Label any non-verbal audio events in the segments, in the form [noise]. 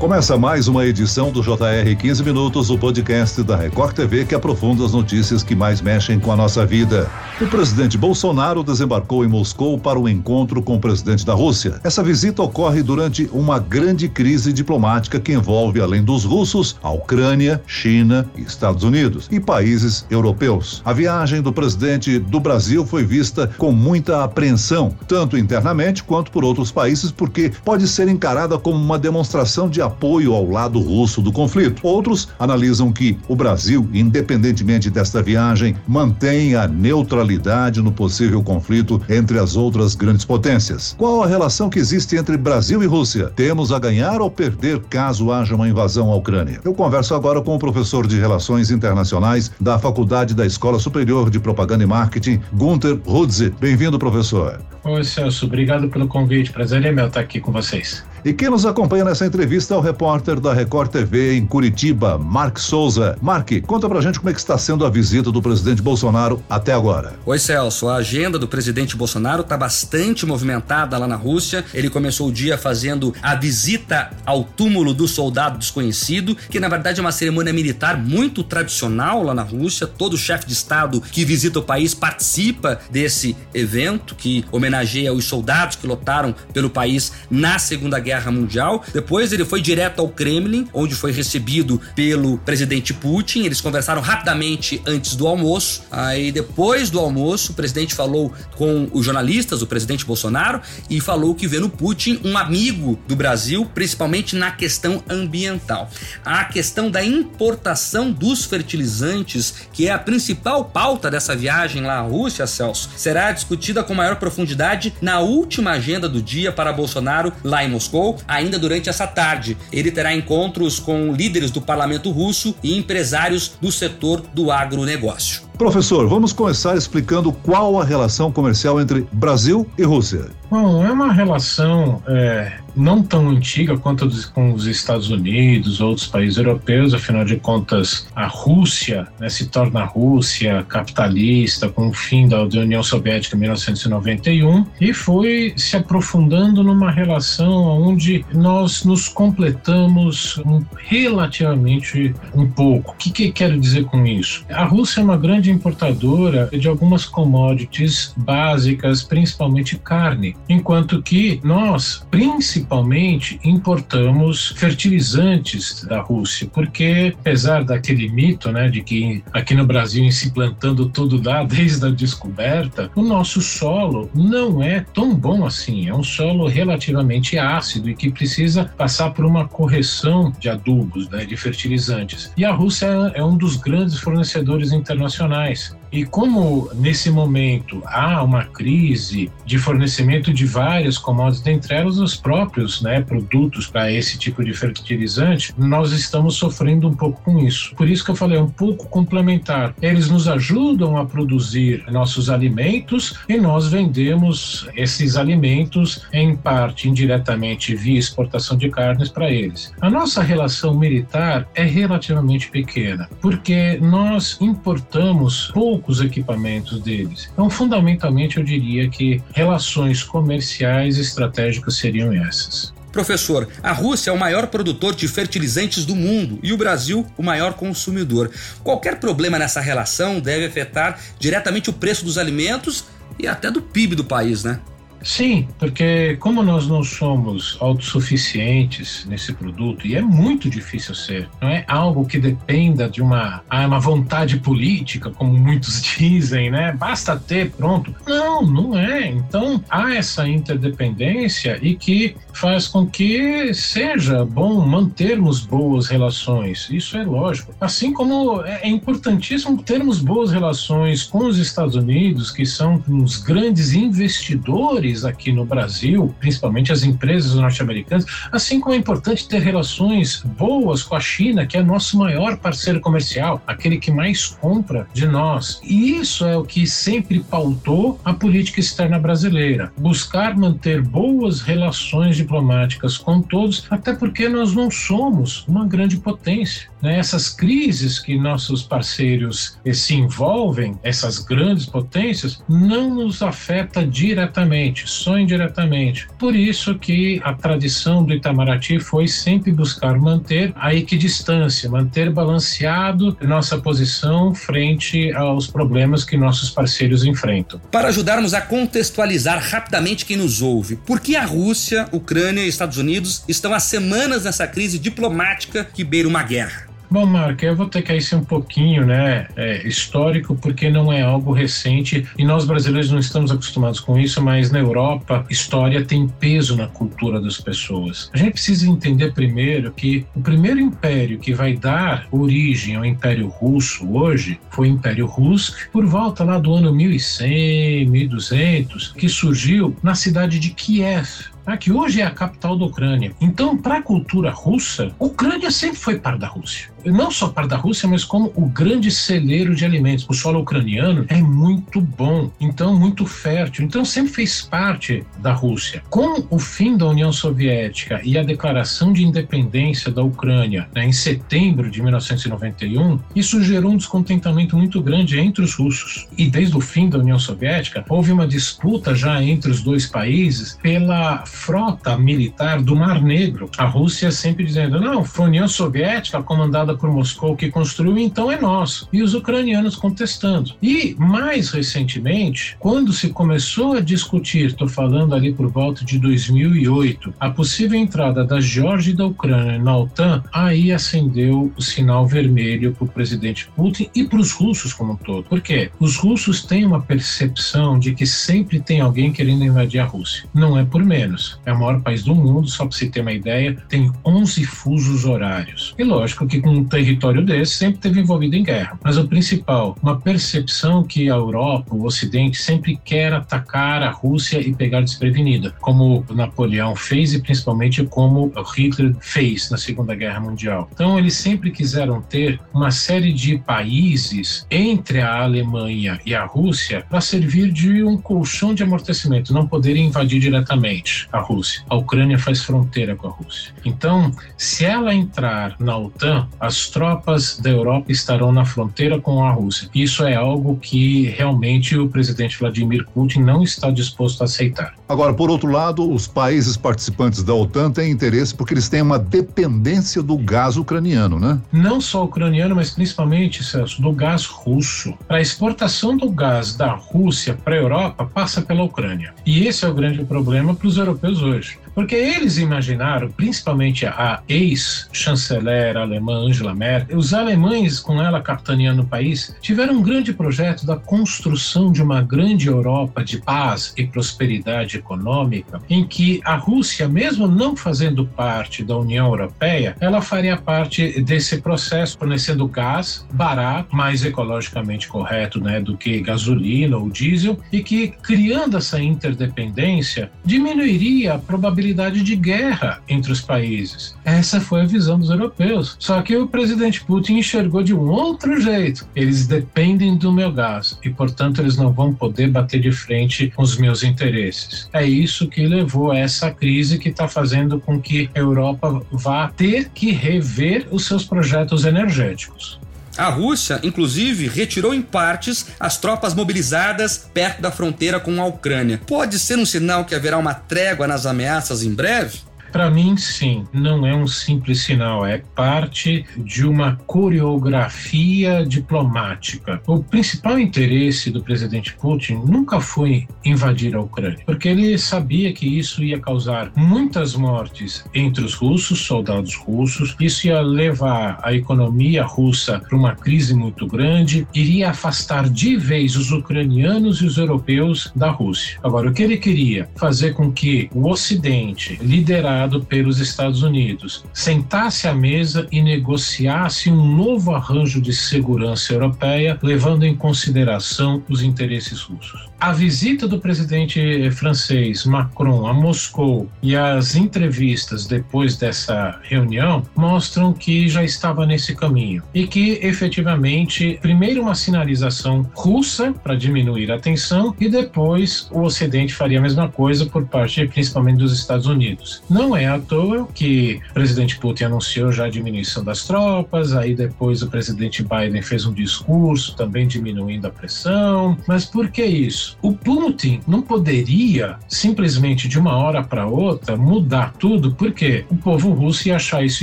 Começa mais uma edição do JR 15 Minutos, o podcast da Record TV que aprofunda as notícias que mais mexem com a nossa vida. O presidente Bolsonaro desembarcou em Moscou para o um encontro com o presidente da Rússia. Essa visita ocorre durante uma grande crise diplomática que envolve, além dos russos, a Ucrânia, China, Estados Unidos e países europeus. A viagem do presidente do Brasil foi vista com muita apreensão, tanto internamente quanto por outros países, porque pode ser encarada como uma demonstração de apoio ao lado russo do conflito. Outros analisam que o Brasil, independentemente desta viagem, mantém a neutralidade no possível conflito entre as outras grandes potências. Qual a relação que existe entre Brasil e Rússia? Temos a ganhar ou perder caso haja uma invasão à Ucrânia? Eu converso agora com o professor de Relações Internacionais da Faculdade da Escola Superior de Propaganda e Marketing, Gunther Rudze. Bem-vindo, professor. Oi, Celso. Obrigado pelo convite. Prazer é meu estar aqui com vocês. E quem nos acompanha nessa entrevista é o repórter da Record TV em Curitiba, Mark Souza. Mark, conta pra gente como é que está sendo a visita do presidente Bolsonaro até agora. Oi, Celso. A agenda do presidente Bolsonaro está bastante movimentada lá na Rússia. Ele começou o dia fazendo a visita ao túmulo do soldado desconhecido, que na verdade é uma cerimônia militar muito tradicional lá na Rússia. Todo chefe de Estado que visita o país participa desse evento que homenageia os soldados que lutaram pelo país na Segunda Guerra Guerra Mundial. Depois ele foi direto ao Kremlin, onde foi recebido pelo presidente Putin. Eles conversaram rapidamente antes do almoço. Aí depois do almoço, o presidente falou com os jornalistas, o presidente Bolsonaro, e falou que vê no Putin um amigo do Brasil, principalmente na questão ambiental. A questão da importação dos fertilizantes, que é a principal pauta dessa viagem lá à Rússia, Celso, será discutida com maior profundidade na última agenda do dia para Bolsonaro lá em Moscou Moscou ainda durante essa tarde. Ele terá encontros com líderes do parlamento russo e empresários do setor do agronegócio. Professor, vamos começar explicando qual a relação comercial entre Brasil e Rússia. Bom, é uma relação é, não tão antiga quanto com os Estados Unidos, outros países europeus, afinal de contas, a Rússia né, se torna a Rússia capitalista com o fim da, União Soviética em 1991 e foi se aprofundando numa relação onde nós nos completamos relativamente um pouco. O que, que quero dizer com isso? A Rússia é uma grande importadora de algumas commodities básicas, principalmente carne, enquanto que nós, principalmente, importamos fertilizantes da Rússia, porque apesar daquele mito, né, de que aqui no Brasil se plantando tudo dá [laughs] desde a descoberta, o nosso solo não é tão bom assim. É um solo relativamente ácido e que precisa passar por uma correção de adubos, né, de fertilizantes. E a Rússia é um dos grandes fornecedores internacionais. nice. E como nesse momento há uma crise de fornecimento de várias commodities, dentre elas os próprios né, produtos para esse tipo de fertilizante, nós estamos sofrendo um pouco com isso. Por isso que eu falei, é um pouco complementar. Eles nos ajudam a produzir nossos alimentos e nós vendemos esses alimentos em parte indiretamente via exportação de carnes para eles. A nossa relação militar é relativamente pequena, porque nós importamos pouco poucos equipamentos deles. Então, fundamentalmente, eu diria que relações comerciais estratégicas seriam essas. Professor, a Rússia é o maior produtor de fertilizantes do mundo e o Brasil o maior consumidor. Qualquer problema nessa relação deve afetar diretamente o preço dos alimentos e até do PIB do país, né? Sim, porque como nós não somos autossuficientes nesse produto, e é muito difícil ser, não é algo que dependa de uma, ah, uma vontade política, como muitos [laughs] dizem, né? Basta ter, pronto. Não, não é. Então há essa interdependência e que faz com que seja bom mantermos boas relações. Isso é lógico. Assim como é, é importantíssimo termos boas relações com os Estados Unidos, que são os grandes investidores aqui no Brasil, principalmente as empresas norte-americanas, assim como é importante ter relações boas com a China, que é nosso maior parceiro comercial, aquele que mais compra de nós. E isso é o que sempre pautou a política externa brasileira: buscar manter boas relações diplomáticas com todos, até porque nós não somos uma grande potência. Né, essas crises que nossos parceiros eh, se envolvem, essas grandes potências, não nos afeta diretamente, só indiretamente. Por isso que a tradição do Itamaraty foi sempre buscar manter a equidistância, manter balanceado nossa posição frente aos problemas que nossos parceiros enfrentam. Para ajudarmos a contextualizar rapidamente quem nos ouve, por que a Rússia, Ucrânia e Estados Unidos estão há semanas nessa crise diplomática que beira uma guerra? Bom, Marco, eu vou ter que ir ser um pouquinho né, é, histórico, porque não é algo recente e nós brasileiros não estamos acostumados com isso, mas na Europa, história tem peso na cultura das pessoas. A gente precisa entender primeiro que o primeiro império que vai dar origem ao Império Russo hoje foi o Império Russo, por volta lá do ano 1100, 1200, que surgiu na cidade de Kiev, ah, que hoje é a capital da Ucrânia. Então, para a cultura russa, a Ucrânia sempre foi parte da Rússia não só parte da Rússia, mas como o grande celeiro de alimentos. O solo ucraniano é muito bom, então muito fértil, então sempre fez parte da Rússia. Com o fim da União Soviética e a declaração de independência da Ucrânia né, em setembro de 1991, isso gerou um descontentamento muito grande entre os russos. E desde o fim da União Soviética, houve uma disputa já entre os dois países pela frota militar do Mar Negro. A Rússia sempre dizendo: não, foi a União Soviética comandada por Moscou que construiu, então é nosso. E os ucranianos contestando. E mais recentemente, quando se começou a discutir, estou falando ali por volta de 2008, a possível entrada da Geórgia e da Ucrânia na OTAN, aí acendeu o sinal vermelho para o presidente Putin e para os russos como um todo. Por quê? Os russos têm uma percepção de que sempre tem alguém querendo invadir a Rússia. Não é por menos. É o maior país do mundo, só para você ter uma ideia, tem 11 fusos horários. E lógico que com um território desse sempre teve envolvido em guerra. Mas o principal, uma percepção que a Europa, o Ocidente, sempre quer atacar a Rússia e pegar desprevenida, como Napoleão fez e principalmente como Hitler fez na Segunda Guerra Mundial. Então eles sempre quiseram ter uma série de países entre a Alemanha e a Rússia para servir de um colchão de amortecimento, não poderem invadir diretamente a Rússia. A Ucrânia faz fronteira com a Rússia. Então, se ela entrar na OTAN, as tropas da Europa estarão na fronteira com a Rússia. Isso é algo que realmente o presidente Vladimir Putin não está disposto a aceitar. Agora, por outro lado, os países participantes da OTAN têm interesse porque eles têm uma dependência do gás ucraniano, né? Não só ucraniano, mas principalmente, Celso, do gás russo. A exportação do gás da Rússia para a Europa passa pela Ucrânia. E esse é o grande problema para os europeus hoje. Porque eles imaginaram, principalmente a ex-chanceler alemã Angela Merkel, os alemães, com ela capitaneando o país, tiveram um grande projeto da construção de uma grande Europa de paz e prosperidade econômica, em que a Rússia, mesmo não fazendo parte da União Europeia, ela faria parte desse processo, fornecendo gás barato, mais ecologicamente correto né, do que gasolina ou diesel, e que, criando essa interdependência, diminuiria a probabilidade possibilidade de guerra entre os países. Essa foi a visão dos europeus. Só que o presidente Putin enxergou de um outro jeito. Eles dependem do meu gás e, portanto, eles não vão poder bater de frente com os meus interesses. É isso que levou a essa crise que está fazendo com que a Europa vá ter que rever os seus projetos energéticos. A Rússia, inclusive, retirou em partes as tropas mobilizadas perto da fronteira com a Ucrânia. Pode ser um sinal que haverá uma trégua nas ameaças em breve? Para mim, sim, não é um simples sinal, é parte de uma coreografia diplomática. O principal interesse do presidente Putin nunca foi invadir a Ucrânia, porque ele sabia que isso ia causar muitas mortes entre os russos, soldados russos, isso ia levar a economia russa para uma crise muito grande, iria afastar de vez os ucranianos e os europeus da Rússia. Agora, o que ele queria? Fazer com que o Ocidente, liderado pelos Estados Unidos, sentasse à mesa e negociasse um novo arranjo de segurança europeia, levando em consideração os interesses russos. A visita do presidente francês Macron a Moscou e as entrevistas depois dessa reunião mostram que já estava nesse caminho e que efetivamente, primeiro uma sinalização russa para diminuir a tensão e depois o Ocidente faria a mesma coisa por parte principalmente dos Estados Unidos. Não Não é à toa que o presidente Putin anunciou já a diminuição das tropas, aí depois o presidente Biden fez um discurso também diminuindo a pressão. Mas por que isso? O Putin não poderia simplesmente de uma hora para outra mudar tudo, porque o povo russo ia achar isso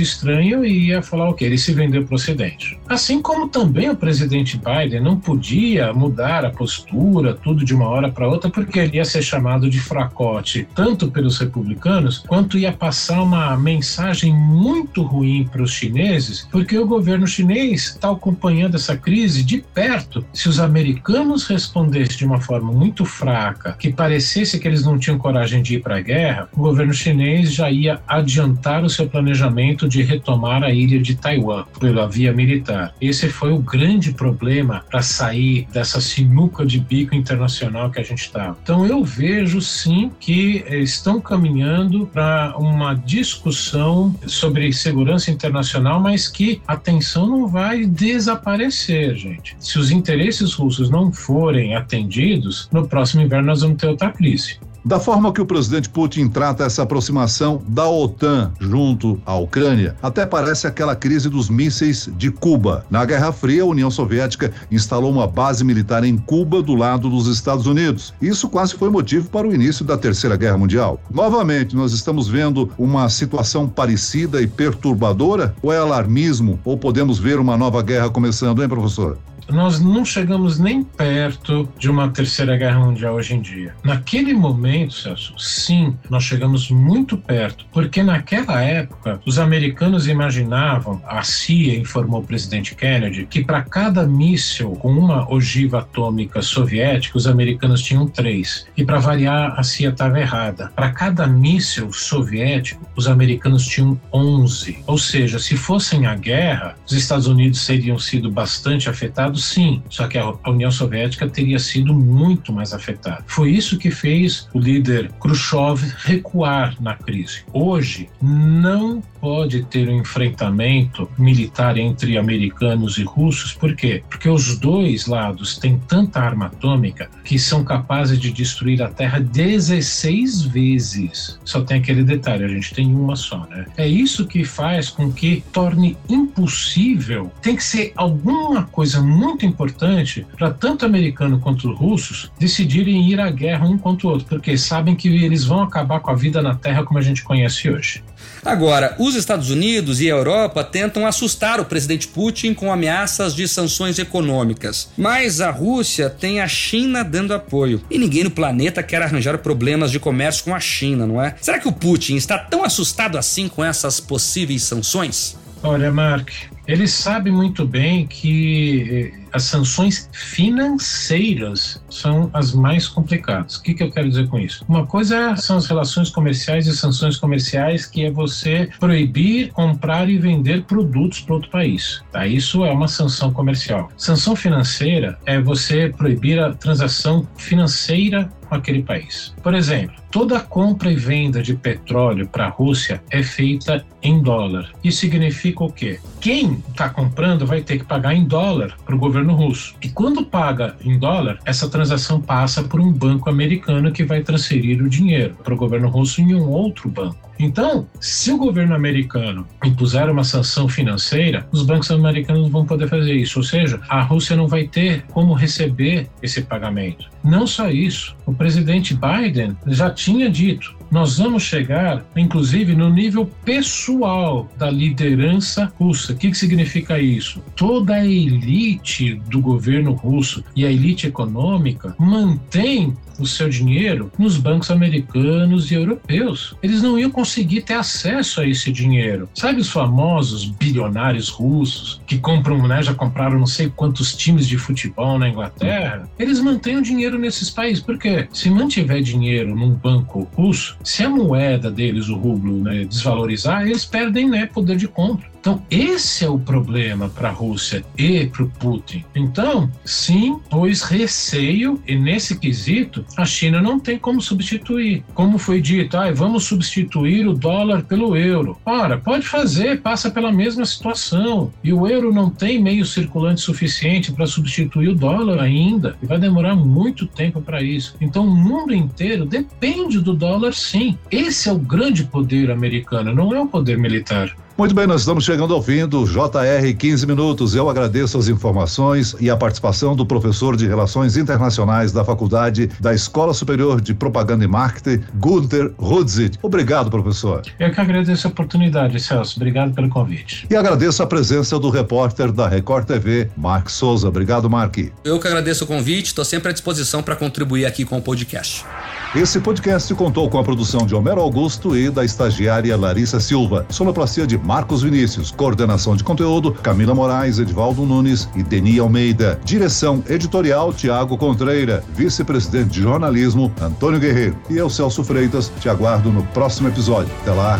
estranho e ia falar o que? Ele se vendeu para o Ocidente. Assim como também o presidente Biden não podia mudar a postura, tudo de uma hora para outra, porque ele ia ser chamado de fracote, tanto pelos republicanos, quanto ia passar uma mensagem muito ruim para os chineses, porque o governo chinês está acompanhando essa crise de perto. Se os americanos respondessem de uma forma muito fraca, que parecesse que eles não tinham coragem de ir para a guerra, o governo chinês já ia adiantar o seu planejamento de retomar a ilha de Taiwan pela via militar. Esse foi o grande problema para sair dessa sinuca de bico internacional que a gente está. Então eu vejo sim que estão caminhando para uma discussão sobre segurança internacional, mas que a tensão não vai desaparecer, gente. Se os interesses russos não forem atendidos, no próximo inverno nós vamos ter outra crise. Da forma que o presidente Putin trata essa aproximação da OTAN junto à Ucrânia, até parece aquela crise dos mísseis de Cuba. Na Guerra Fria, a União Soviética instalou uma base militar em Cuba do lado dos Estados Unidos. Isso quase foi motivo para o início da Terceira Guerra Mundial. Novamente, nós estamos vendo uma situação parecida e perturbadora? Ou é alarmismo? Ou podemos ver uma nova guerra começando, hein, professor? Nós não chegamos nem perto de uma terceira guerra mundial hoje em dia. Naquele momento, Celso, sim, nós chegamos muito perto, porque naquela época os americanos imaginavam, a CIA informou o presidente Kennedy, que para cada míssil com uma ogiva atômica soviética, os americanos tinham três. E para variar, a CIA estava errada. Para cada míssil soviético, os americanos tinham 11. Ou seja, se fossem a guerra, os Estados Unidos seriam sido bastante afetados sim, só que a União Soviética teria sido muito mais afetada. Foi isso que fez o líder Khrushchev recuar na crise. Hoje, não pode ter um enfrentamento militar entre americanos e russos, por quê? Porque os dois lados têm tanta arma atômica que são capazes de destruir a Terra 16 vezes. Só tem aquele detalhe, a gente tem uma só, né? É isso que faz com que torne impossível, tem que ser alguma coisa muito importante para tanto americano quanto russos decidirem ir à guerra um contra o outro, porque sabem que eles vão acabar com a vida na Terra como a gente conhece hoje. Agora, os Estados Unidos e a Europa tentam assustar o presidente Putin com ameaças de sanções econômicas. Mas a Rússia tem a China dando apoio. E ninguém no planeta quer arranjar problemas de comércio com a China, não é? Será que o Putin está tão assustado assim com essas possíveis sanções? Olha, Mark, ele sabe muito bem que eh, as sanções financeiras são as mais complicadas. O que, que eu quero dizer com isso? Uma coisa são as relações comerciais e sanções comerciais, que é você proibir comprar e vender produtos para outro país. Tá? Isso é uma sanção comercial. Sanção financeira é você proibir a transação financeira com aquele país. Por exemplo, toda compra e venda de petróleo para a Rússia é feita em dólar. Isso significa o quê? Quem está comprando vai ter que pagar em dólar para o governo russo. E quando paga em dólar, essa transação passa por um banco americano que vai transferir o dinheiro para o governo russo em um outro banco. Então, se o governo americano impuser uma sanção financeira, os bancos americanos vão poder fazer isso, ou seja, a Rússia não vai ter como receber esse pagamento. Não só isso, o presidente Biden já tinha dito nós vamos chegar, inclusive, no nível pessoal da liderança russa. O que, significa isso? Toda a elite do governo russo e a elite econômica mantém o seu dinheiro nos bancos americanos e europeus. Eles não iam conseguir ter acesso a esse dinheiro. Sabe os famosos bilionários russos que compram, né, já compraram não sei quantos times de futebol na Inglaterra? Eles mantêm o dinheiro nesses países. Por quê? Se mantiver dinheiro num banco russo, se a moeda deles, o rublo, né, desvalorizar, eles perdem né, poder de compra. Então, esse é o problema para a Rússia e para o Putin. Então, sim, pois receio, e nesse quesito, a China não tem como substituir. Como foi dito, ah, vamos substituir o dólar pelo euro. Ora, pode fazer, passa pela mesma situação. E o euro não tem meio circulante suficiente para substituir o dólar ainda. E vai demorar muito tempo para isso. Então, o mundo inteiro depende do dólar, sim. Esse é o grande poder americano, não é o poder militar. Muito bem, nós estamos chegando ao fim do JR 15 Minutos. Eu agradeço as informações e a participação do professor de Relações Internacionais da Faculdade da Escola Superior de Propaganda e Marketing, Gunther Rudzit. Obrigado, professor. Eu que agradeço a oportunidade, Celso. Obrigado pelo convite. E agradeço a presença do repórter da Record TV, Mark Souza. Obrigado, Mark. Eu que agradeço o convite, estou sempre à disposição para contribuir aqui com o podcast. Esse podcast contou com a produção de Homero Augusto e da estagiária Larissa Silva, sonoplastia de Marcos Vinícius, coordenação de conteúdo Camila Moraes, Edvaldo Nunes e Deni Almeida, direção editorial Tiago Contreira, vice-presidente de jornalismo Antônio Guerreiro. E eu, Celso Freitas, te aguardo no próximo episódio. Até lá.